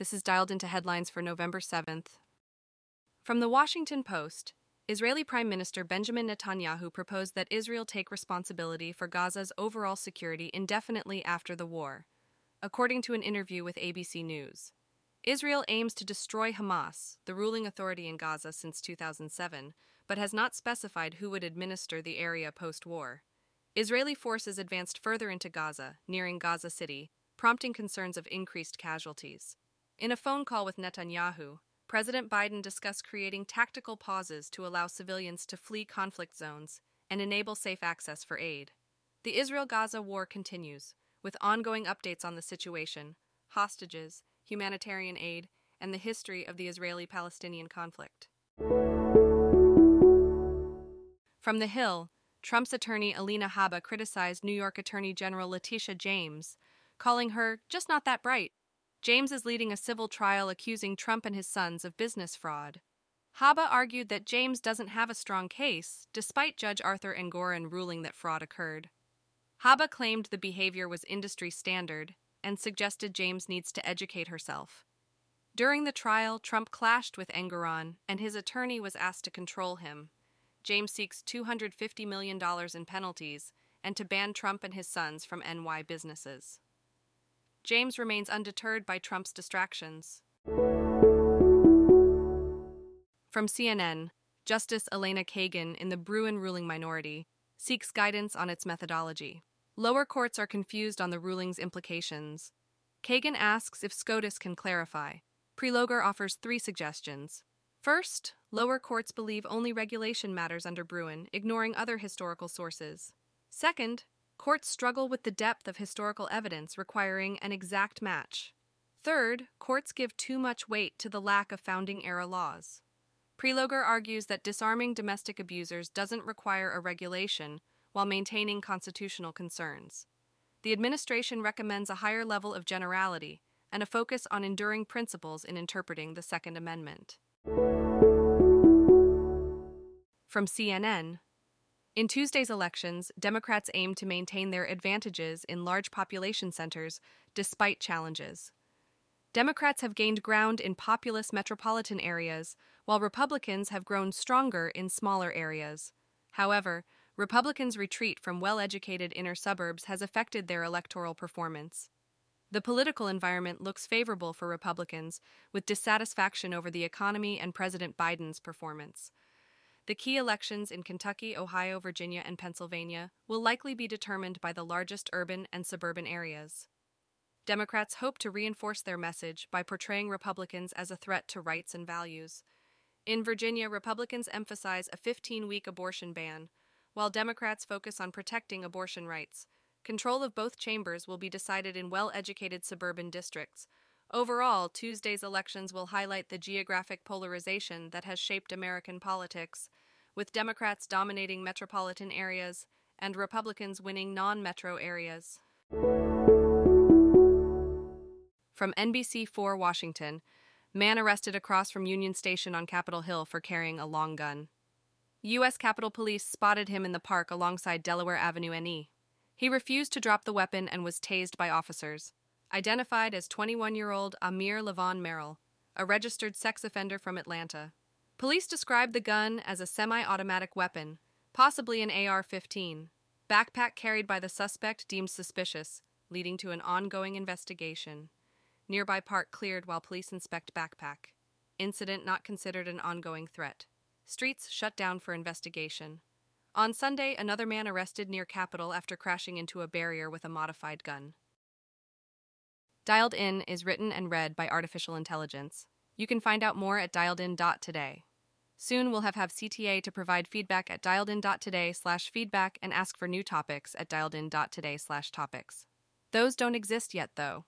This is dialed into headlines for November 7th. From the Washington Post, Israeli Prime Minister Benjamin Netanyahu proposed that Israel take responsibility for Gaza's overall security indefinitely after the war, according to an interview with ABC News. Israel aims to destroy Hamas, the ruling authority in Gaza since 2007, but has not specified who would administer the area post war. Israeli forces advanced further into Gaza, nearing Gaza City, prompting concerns of increased casualties. In a phone call with Netanyahu, President Biden discussed creating tactical pauses to allow civilians to flee conflict zones and enable safe access for aid. The Israel Gaza war continues, with ongoing updates on the situation, hostages, humanitarian aid, and the history of the Israeli Palestinian conflict. From the Hill, Trump's attorney Alina Habba criticized New York Attorney General Letitia James, calling her just not that bright. James is leading a civil trial accusing Trump and his sons of business fraud. Habba argued that James doesn't have a strong case, despite Judge Arthur Engoron ruling that fraud occurred. Habba claimed the behavior was industry standard and suggested James needs to educate herself. During the trial, Trump clashed with Engoron, and his attorney was asked to control him. James seeks $250 million in penalties and to ban Trump and his sons from NY businesses. James remains undeterred by Trump's distractions. From CNN, Justice Elena Kagan in the Bruen ruling minority seeks guidance on its methodology. Lower courts are confused on the ruling's implications. Kagan asks if SCOTUS can clarify. Prelogar offers three suggestions. First, lower courts believe only regulation matters under Bruen, ignoring other historical sources. Second, courts struggle with the depth of historical evidence requiring an exact match. Third, courts give too much weight to the lack of founding era laws. Prelogar argues that disarming domestic abusers doesn't require a regulation while maintaining constitutional concerns. The administration recommends a higher level of generality and a focus on enduring principles in interpreting the Second Amendment. From CNN In Tuesday's elections, Democrats aim to maintain their advantages in large population centers despite challenges. Democrats have gained ground in populous metropolitan areas, while Republicans have grown stronger in smaller areas. However, Republicans' retreat from well educated inner suburbs has affected their electoral performance. The political environment looks favorable for Republicans, with dissatisfaction over the economy and President Biden's performance. The key elections in Kentucky, Ohio, Virginia, and Pennsylvania will likely be determined by the largest urban and suburban areas. Democrats hope to reinforce their message by portraying Republicans as a threat to rights and values. In Virginia, Republicans emphasize a 15 week abortion ban, while Democrats focus on protecting abortion rights. Control of both chambers will be decided in well educated suburban districts. Overall, Tuesday's elections will highlight the geographic polarization that has shaped American politics, with Democrats dominating metropolitan areas and Republicans winning non metro areas. From NBC4 Washington, man arrested across from Union Station on Capitol Hill for carrying a long gun. U.S. Capitol Police spotted him in the park alongside Delaware Avenue NE. He refused to drop the weapon and was tased by officers. Identified as 21 year old Amir Levon Merrill, a registered sex offender from Atlanta. Police described the gun as a semi automatic weapon, possibly an AR 15. Backpack carried by the suspect deemed suspicious, leading to an ongoing investigation. Nearby park cleared while police inspect backpack. Incident not considered an ongoing threat. Streets shut down for investigation. On Sunday, another man arrested near Capitol after crashing into a barrier with a modified gun. Dialed In is written and read by artificial intelligence. You can find out more at dialedin.today. Soon we'll have, have CTA to provide feedback at dialedin.today slash feedback and ask for new topics at dialedin.today slash topics. Those don't exist yet, though.